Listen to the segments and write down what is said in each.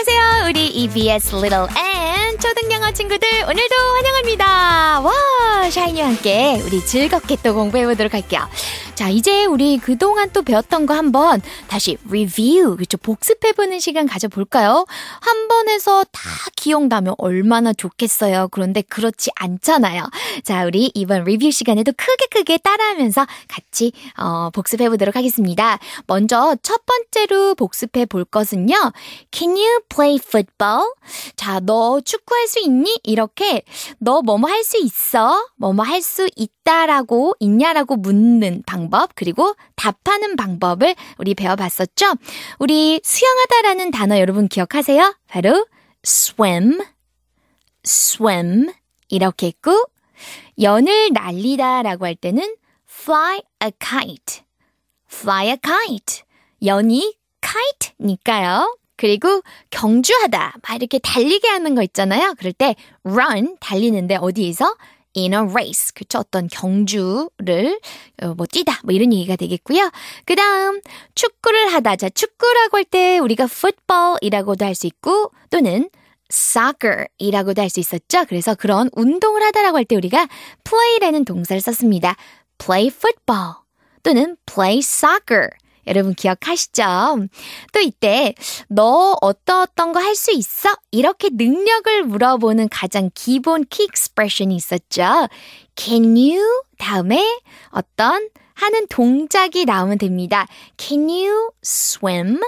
안녕하세요. 우리 EBS Little and 초등영어 친구들 오늘도 환영합니다. 와, 샤이니와 함께 우리 즐겁게 또 공부해 보도록 할게요. 자, 이제 우리 그동안 또 배웠던 거 한번 다시 리뷰, 그렇죠? 복습해보는 시간 가져볼까요? 한 번에서 다 기억나면 얼마나 좋겠어요. 그런데 그렇지 않잖아요. 자, 우리 이번 리뷰 시간에도 크게 크게 따라하면서 같이, 어, 복습해보도록 하겠습니다. 먼저 첫 번째로 복습해 볼 것은요. Can you play football? 자, 너 축구할 수 있니? 이렇게 너 뭐뭐 할 수 있어? 뭐뭐 할 수 있다라고 있냐라고 묻는 방법 그리고 답하는 방법을 우리 배워봤었죠. 우리 수영하다라는 단어 여러분 기억하세요? 바로 swim, swim 이렇게 했고 연을 날리다라고 할 때는 fly a kite, fly a kite 연이 kite니까요. 그리고 경주하다 막 이렇게 달리게 하는 거 있잖아요. 그럴 때 run 달리는데 어디에서 in a race 그쵸 어떤 경주를 어, 뭐 뛰다 뭐 이런 얘기가 되겠고요. 그 다음 축구를 하다 자 축구라고 할 때 우리가 football이라고도 할 수 있고 또는 soccer이라고도 할 수 있었죠. 그래서 그런 운동을 하다라고 할 때 우리가 play라는 동사를 썼습니다. play football 또는 play soccer 여러분 기억하시죠? 또 이때 너 어떠 어떤 거 할 수 있어? 이렇게 능력을 물어보는 가장 기본 키 expression이 있었죠. Can you? 다음에 어떤 하는 동작이 나오면 됩니다. Can you swim?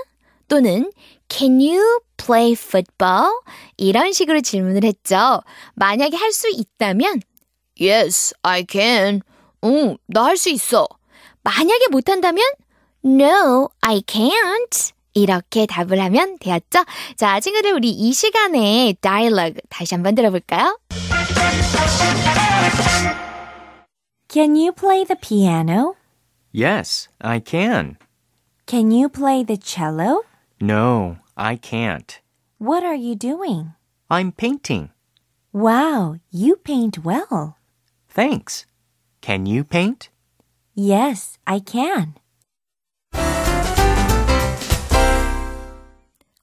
또는 Can you play football? 이런 식으로 질문을 했죠. 만약에 할 수 있다면 Yes, I can. 응, 나 할 수 있어. 만약에 못한다면 No, I can't. 이렇게 답을 하면 되었죠? 자, 친구들 우리 이 시간에 dialogue 다시 한번 들어볼까요? Can you play the piano? Yes, I can. Can you play the cello? No, I can't. What are you doing? I'm painting. Wow, you paint well. Thanks. Can you paint? Yes, I can.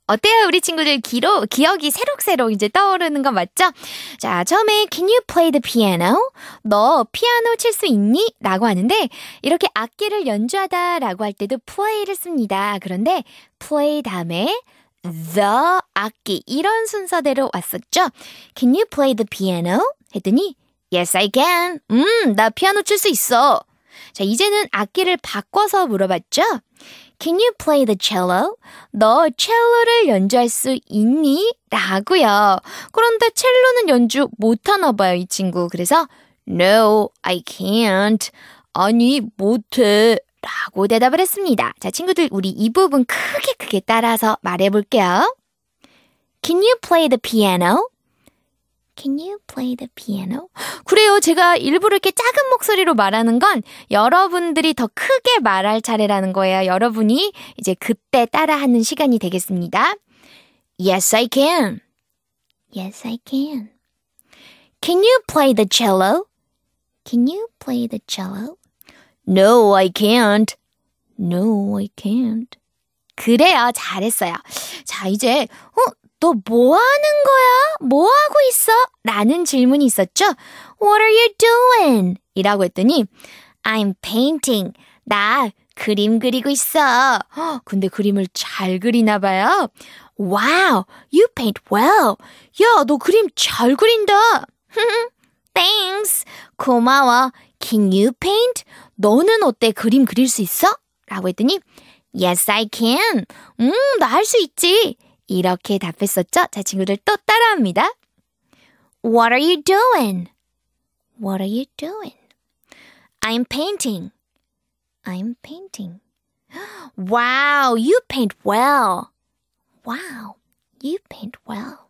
어때요? 우리 친구들 기로, 기억이 새록새록 이제 떠오르는 거 맞죠? 자, 처음에 Can you play the piano? 너 피아노 칠 수 있니? 라고 하는데 이렇게 악기를 연주하다 라고 할 때도 play를 씁니다. 그런데 play 다음에 the 악기 이런 순서대로 왔었죠? Can you play the piano? 했더니 Yes, I can. 음, 나 피아노 칠 수 있어. 자, 이제는 악기를 바꿔서 물어봤죠? Can you play the cello? 너 첼로를 연주할 수 있니? 라고요. 그런데 첼로는 연주 못하나 봐요, 이 친구. 그래서 No, I can't. 아니, 못해. 라고 대답을 했습니다. 자, 친구들, 우리 이 부분 크게 크게 따라서 말해 볼게요. Can you play the piano? Can you play the piano? 그래요. 제가 일부러 이렇게 작은 목소리로 말하는 건 여러분들이 더 크게 말할 차례라는 거예요. 여러분이 이제 그때 따라하는 시간이 되겠습니다. Yes, I can. Yes, I can. Can you play the cello? Can you play the cello? No, I can't. No, I can't. 그래요. 잘했어요. 자, 이제, 어, 너 뭐 하는 거야? 뭐 하고 있어? 라는 질문이 있었죠? What are you doing? 이라고 했더니, I'm painting. 나 그림 그리고 있어. 헉, 근데 그림을 잘 그리나 봐요. Wow, you paint well. 야, 너 그림 잘 그린다. Thanks. 고마워. Can you paint? 너는 어때? 그림 그릴 수 있어? 라고 했더니, Yes, I can. 음, 나 할 수 있지. 이렇게 답했었죠? 자, 친구들 또 따라합니다. What are you doing? What are you doing? I'm painting. I'm painting. Wow, you paint well. Wow, you paint well.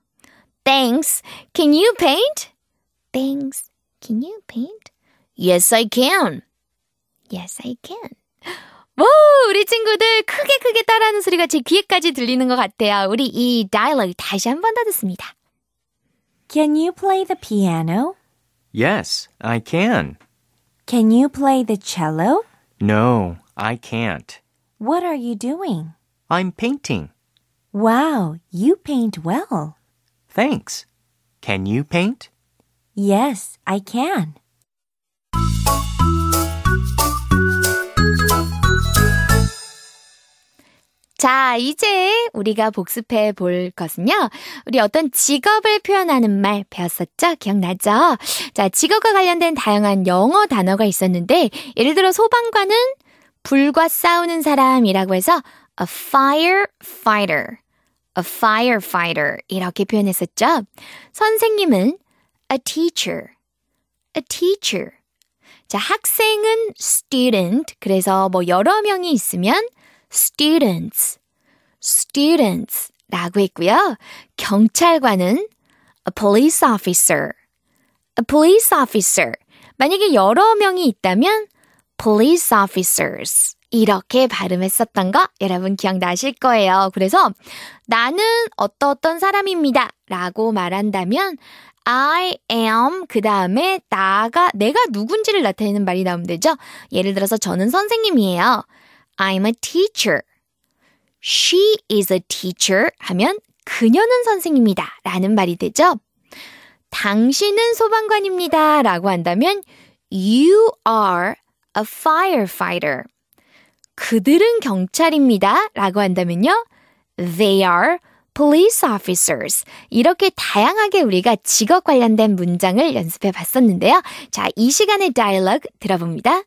Thanks. Can you paint? Thanks. Can you paint? Yes, I can. Yes, I can. 오, 우리 친구들 크게 크게 따라하는 소리가 제 귀에까지 들리는 것 같아요. 우리 이 다이얼로그 다시 한 번 더 듣습니다. Can you play the piano? Yes, I can. Can you play the cello? No, I can't. What are you doing? I'm painting. Wow, you paint well. Thanks. Can you paint? Yes, I can. 자, 이제 우리가 복습해 볼 것은요. 우리 어떤 직업을 표현하는 말 배웠었죠? 기억나죠? 자, 직업과 관련된 다양한 영어 단어가 있었는데, 예를 들어 소방관은 불과 싸우는 사람이라고 해서 a firefighter, a firefighter 이렇게 표현했었죠? 선생님은 a teacher, a teacher. 자, 학생은 student. 그래서 뭐 여러 명이 있으면 students, students 라고 했고요. 경찰관은 a police officer, a police officer. 만약에 여러 명이 있다면 police officers 이렇게 발음했었던 거 여러분 기억나실 거예요. 그래서 나는 어떠 어떤 사람입니다 라고 말한다면 I am 그 다음에 나가 내가 누군지를 나타내는 말이 나오면 되죠. 예를 들어서 저는 선생님이에요. I'm a teacher. She is a teacher 하면 그녀는 선생님이다 라는 말이 되죠. 당신은 소방관입니다 라고 한다면 You are a firefighter. 그들은 경찰입니다 라고 한다면요. They are police officers. 이렇게 다양하게 우리가 직업 관련된 문장을 연습해 봤었는데요. 자, 이 시간의 다이얼로그 들어봅니다.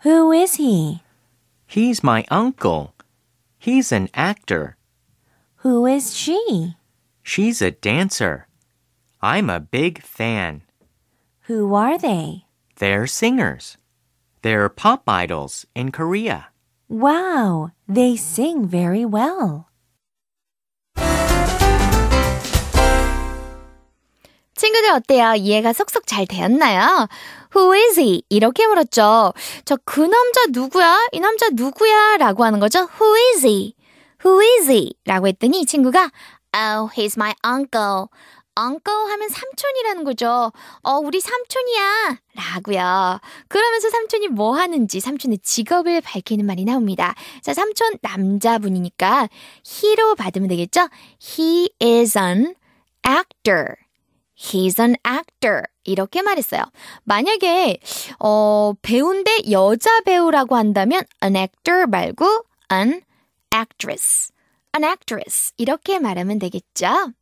Who is he? He's my uncle. He's an actor. Who is she? She's a dancer. I'm a big fan. Who are they? They're singers. They're pop idols in Korea. Wow, they sing very well. 친구들 어때요? 이해가 속속 잘 되었나요? Who is he? 이렇게 물었죠. 저 그 남자 누구야? 이 남자 누구야? 라고 하는 거죠. Who is he? Who is he? 라고 했더니 이 친구가 Oh, he's my uncle. uncle 하면 삼촌이라는 거죠. 어, 우리 삼촌이야. 라고요. 그러면서 삼촌이 뭐 하는지 삼촌의 직업을 밝히는 말이 나옵니다. 자, 삼촌 남자분이니까 he로 받으면 되겠죠? He is an actor. He's an actor. 이렇게 말했어요. 만약에 어, 배우인데 여자 배우라고 한다면 an actor 말고 an actress. an actress. 이렇게 말하면 되겠죠?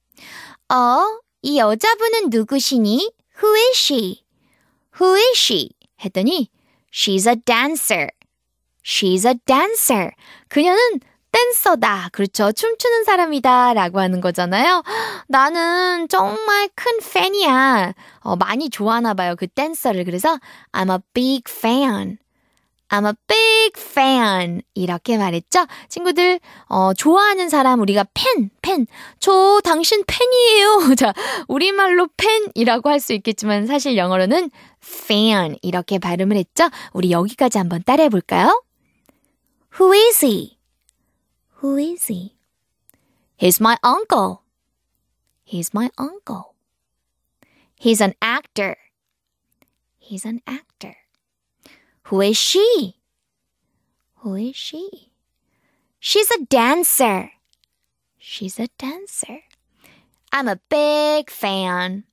어, 이 여자분은 누구시니? Who is she? Who is she? 했더니 She's a dancer. She's a dancer. 그녀는 댄서다. 그렇죠. 춤추는 사람이다. 라고 하는 거잖아요. 나는 정말 큰 팬이야. 어, 많이 좋아하나 봐요. 그 댄서를. 그래서 I'm a big fan. I'm a big fan. 이렇게 말했죠? 친구들, 어, 좋아하는 사람, 우리가 팬, 팬. 저 당신 팬이에요. 자, 우리말로 팬이라고 할 수 있겠지만 사실 영어로는 fan. 이렇게 발음을 했죠? 우리 여기까지 한번 따라해 볼까요? Who is he? Who is he? He's my uncle. He's my uncle. He's an actor. He's an actor. Who is she? Who is she? She's a dancer. She's a dancer. I'm a big fan.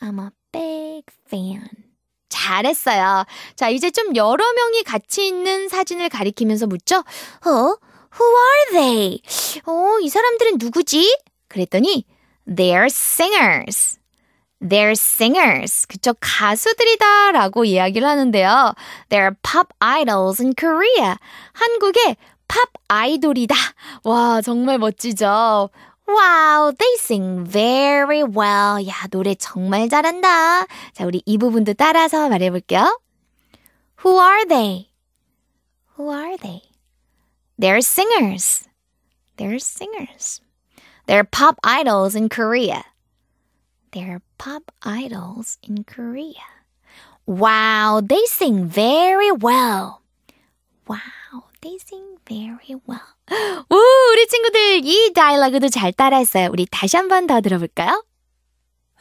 I'm a big fan. 잘했어요. 자, 이제 좀 여러 명이 같이 있는 사진을 가리키면서 묻죠? 어? Who are they? 어, 이 사람들은 누구지? 그랬더니, they're singers. They're singers. 그쵸, 가수들이다 라고 이야기를 하는데요. They're pop idols in Korea. 한국의 팝 아이돌이다. 와, 정말 멋지죠? Wow, they sing very well. 야, 노래 정말 잘한다. 자, 우리 이 부분도 따라서 말해볼게요. Who are they? Who are they? They're singers. They're singers. They're pop idols in Korea. They're pop idols in Korea. Wow, they sing very well. Wow, they sing very well. 오, 우리 친구들 이 다이얼로그도 잘 따라했어요. 우리 다시 한 번 더 들어볼까요?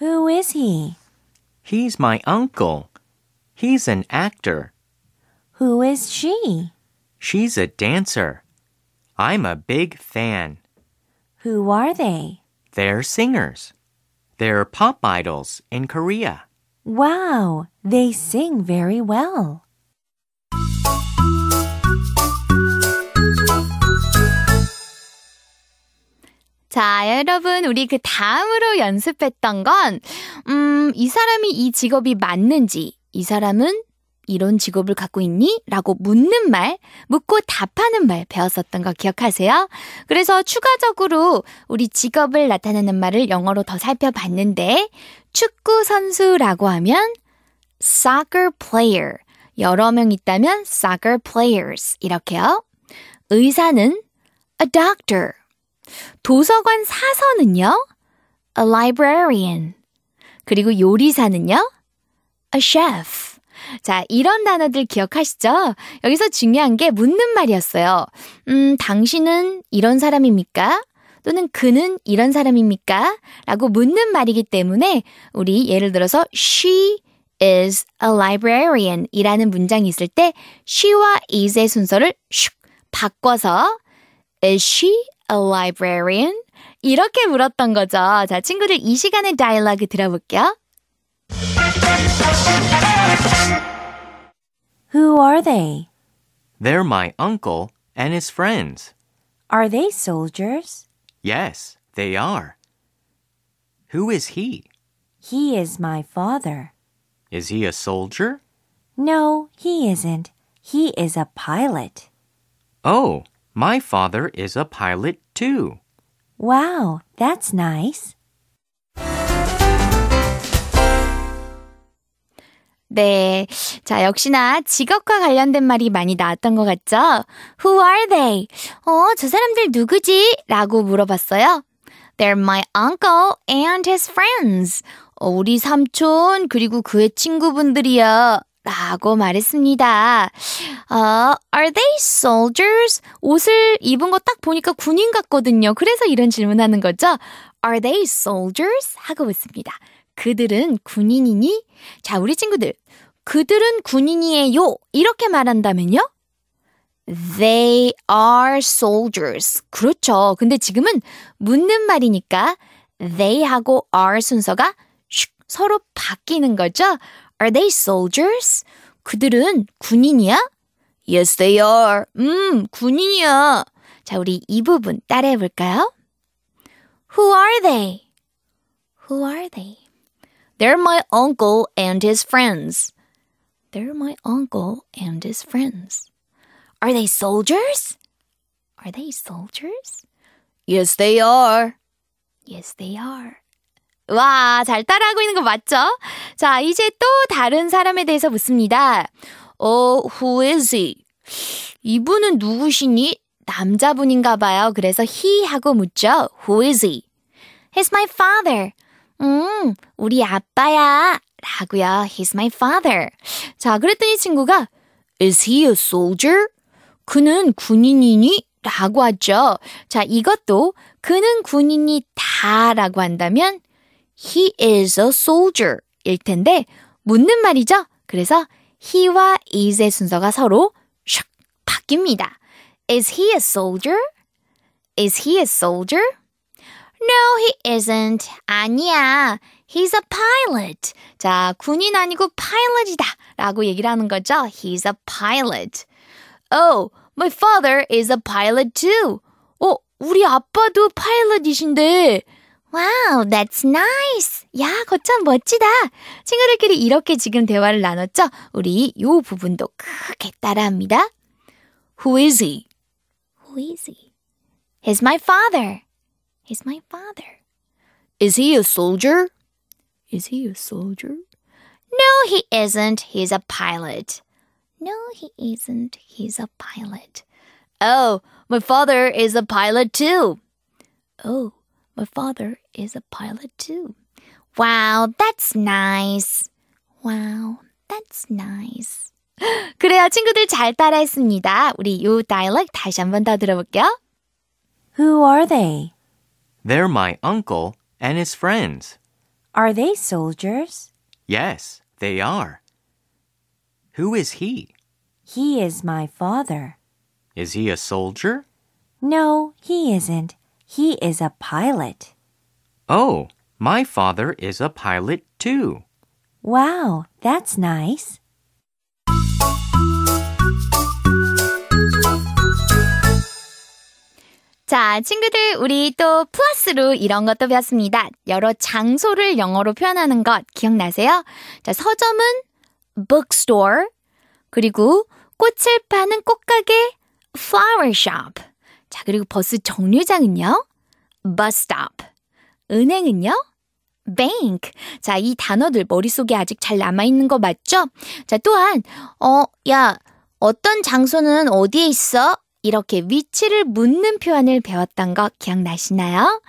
Who is he? He's my uncle. He's an actor. Who is she? She's a dancer. I'm a big fan. Who are they? They're singers. They're pop idols in Korea. Wow, they sing very well. 자, 여러분, 우리 그 다음으로 연습했던 건, 음, 이 사람이 이 직업이 맞는지, 이 사람은 이런 직업을 갖고 있니? 라고 묻는 말, 묻고 답하는 말 배웠었던 거 기억하세요? 그래서 추가적으로 우리 직업을 나타내는 말을 영어로 더 살펴봤는데, 축구 선수라고 하면 soccer player. 여러 명 있다면 soccer players. 이렇게요. 의사는 a doctor. 도서관 사서는요? a librarian. 그리고 요리사는요? a chef. 자, 이런 단어들 기억하시죠? 여기서 중요한 게 묻는 말이었어요. 음, 당신은 이런 사람입니까? 또는 그는 이런 사람입니까? 라고 묻는 말이기 때문에 우리 예를 들어서 she is a librarian 이라는 문장이 있을 때 she와 is의 순서를 슉 바꿔서 is she a librarian? 이렇게 물었던 거죠. 자, 친구들 이 시간의 다이얼로그 들어볼게요. Who are they? They're my uncle and his friends. Are they soldiers? Yes, they are. Who is he? He is my father. Is he a soldier? No, he isn't. He is a pilot. Oh, my father is a pilot too. Wow, that's nice. 네. 자, 역시나 직업과 관련된 말이 많이 나왔던 것 같죠? Who are they? 어, 저 사람들 누구지? 라고 물어봤어요. They're my uncle and his friends. 어, 우리 삼촌, 그리고 그의 친구분들이야. 라고 말했습니다. 어, are they soldiers? 옷을 입은 거 딱 보니까 군인 같거든요. 그래서 이런 질문하는 거죠. Are they soldiers? 하고 묻습니다. 그들은 군인이니? 자, 우리 친구들. 그들은 군인이에요. 이렇게 말한다면요? They are soldiers. 그렇죠. 근데 지금은 묻는 말이니까 they하고 are 순서가 슉 서로 바뀌는 거죠. Are they soldiers? 그들은 군인이야? Yes, they are. 음, 군인이야. 자, 우리 이 부분 따라해 볼까요? Who are they? Who are they? They're my uncle and his friends. They're my uncle and his friends. Are they soldiers? Are they soldiers? Yes, they are. Yes, they are. 와, 잘 따라하고 있는 거 맞죠? 자, 이제 또 다른 사람에 대해서 묻습니다. 어, who is he? 이분은 누구시니? 남자분인가 봐요. 그래서 he 하고 묻죠. Who is he? He's my father. 음, 우리 아빠야. 라고요. He's my father. 자, 그랬더니 친구가 Is he a soldier? 그는 군인이니? 라고 하죠. 자, 이것도 그는 군인이 다 라고 한다면 He is a soldier 일 텐데 묻는 말이죠. 그래서 he와 is의 순서가 서로 샥 바뀝니다. Is he a soldier? Is he a soldier? No, he isn't. 아니야. He's a pilot. 자, 군인 아니고 pilot이다. 라고 얘기를 하는 거죠. He's a pilot. Oh, my father is a pilot too. 어, 우리 아빠도 파일럿이신데. Wow, that's nice. 야, 거참 멋지다. 친구들끼리 이렇게 지금 대화를 나눴죠? 우리 요 부분도 크게 따라합니다. Who is he? Who is he? He's my father. He's my father. Is he a soldier? Is he a soldier? No, he isn't. He's a pilot. No, he isn't. He's a pilot. Oh, my father is a pilot too. Oh, my father is a pilot too. Wow, that's nice. Wow, that's nice. 그래요, 친구들 잘 따라했습니다. 우리 요 다이얼렉 다시 한 번 더 들어볼게요. Who are they? They're my uncle and his friends. Are they soldiers? Yes, they are. Who is he? He is my father. Is he a soldier? No, he isn't. He is a pilot. Oh, my father is a pilot too. Wow, that's nice. 자, 친구들, 우리 또 플러스로 이런 것도 배웠습니다. 여러 장소를 영어로 표현하는 것 기억나세요? 자, 서점은 bookstore, 그리고 꽃을 파는 꽃가게 flower shop. 자, 그리고 버스 정류장은요? bus stop. 은행은요? bank. 자, 이 단어들 머릿속에 아직 잘 남아있는 거 맞죠? 자, 또한, 어, 야, 어떤 장소는 어디에 있어? 이렇게 위치를 묻는 표현을 배웠던 거 기억나시나요?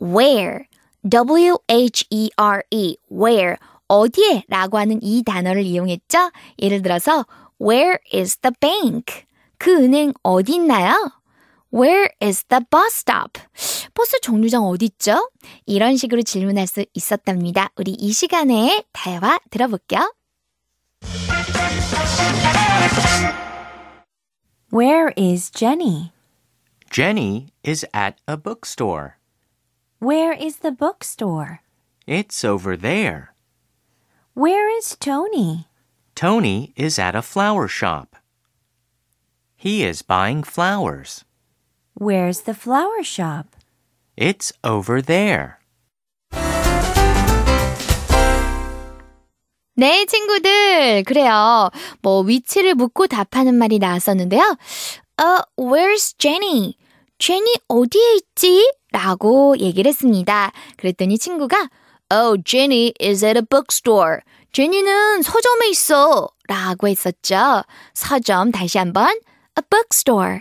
where, W-H-E-R-E, where, 어디에 라고 하는 이 단어를 이용했죠? 예를 들어서, where is the bank? 그 은행 어디 있나요? Where is the bus stop? 버스 정류장 어디 있죠? 이런 식으로 질문할 수 있었답니다. 우리 이 시간에 대화 들어볼게요. Where is Jenny? Jenny is at a bookstore. Where is the bookstore? It's over there. Where is Tony? Tony is at a flower shop. He is buying flowers. Where's the flower shop? It's over there. 네, 친구들. 그래요. 뭐, 위치를 묻고 답하는 말이 나왔었는데요. 어, where's Jenny? 제니 어디에 있지? 라고 얘기를 했습니다. 그랬더니 친구가, Oh, Jenny is at a bookstore. 제니는 서점에 있어. 라고 했었죠. 서점 다시 한번, a bookstore.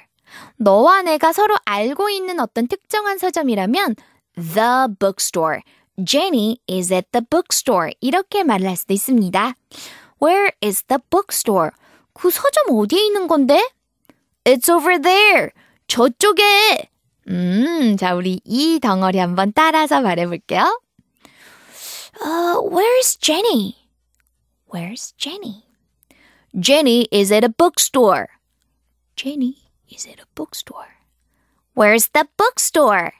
너와 내가 서로 알고 있는 어떤 특정한 서점이라면, the bookstore. Jenny is at the bookstore. 이렇게 말을 할 수도 있습니다. Where is the bookstore? 그 서점 어디에 있는 건데? It's over there. 저쪽에. 음, 자, 우리 이 덩어리 한번 따라서 말해볼게요. Uh, where's Jenny? Where's Jenny? Jenny is at a bookstore. Jenny is at a bookstore. Where's the bookstore?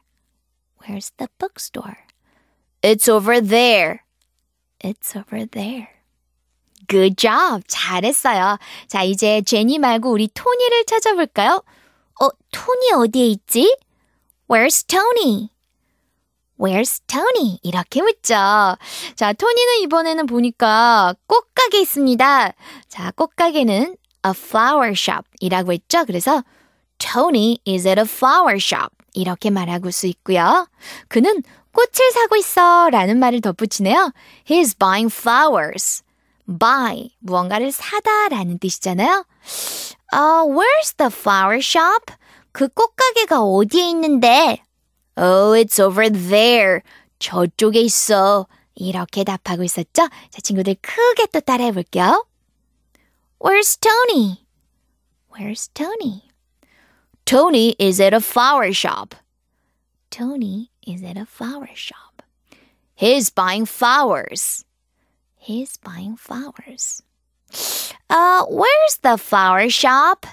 Where's the bookstore? It's over there. It's over there. Good job. 잘했어요. 자, 이제 제니 말고 우리 토니를 찾아볼까요? 어, 토니 어디에 있지? Where's Tony? Where's Tony? 이렇게 묻죠. 자, 토니는 이번에는 보니까 꽃가게 있습니다. 자, 꽃가게는 a flower shop 이라고 했죠. 그래서 Tony is at a flower shop. 이렇게 말하고 수 있고요. 그는 꽃을 사고 있어 라는 말을 덧붙이네요. He's buying flowers. buy, 무언가를 사다 라는 뜻이잖아요. Uh, where's the flower shop? 그 꽃가게가 어디에 있는데? Oh, it's over there. 저쪽에 있어. 이렇게 답하고 있었죠? 자, 친구들 크게 또 따라해 볼게요. Where's Tony? Where's Tony? Tony is at a flower shop. Tony is at a flower shop. He's buying flowers. He's buying flowers. Uh, where's the flower shop?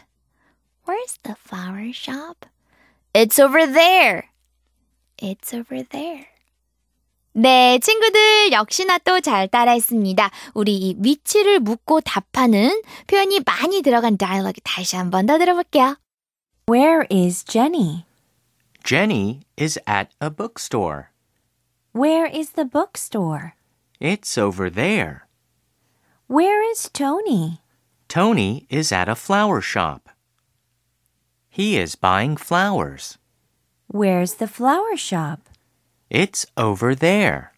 Where's the flower shop? It's over there. It's over there. 네, 친구들 역시나 또 잘 따라했습니다. 우리 이 위치를 묻고 답하는 표현이 많이 들어간 다이얼로그 다시 한번 더 들어볼게요. Where is Jenny? Jenny is at a bookstore. Where is the bookstore? It's over there. Where is Tony? Tony is at a flower shop. He is buying flowers. Where's the flower shop? It's over there.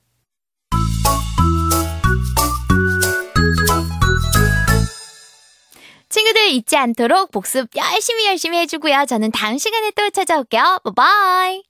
친구들 잊지 않도록 복습 열심히 열심히 해주고요. 저는 다음 시간에 또 찾아올게요. 바이바이.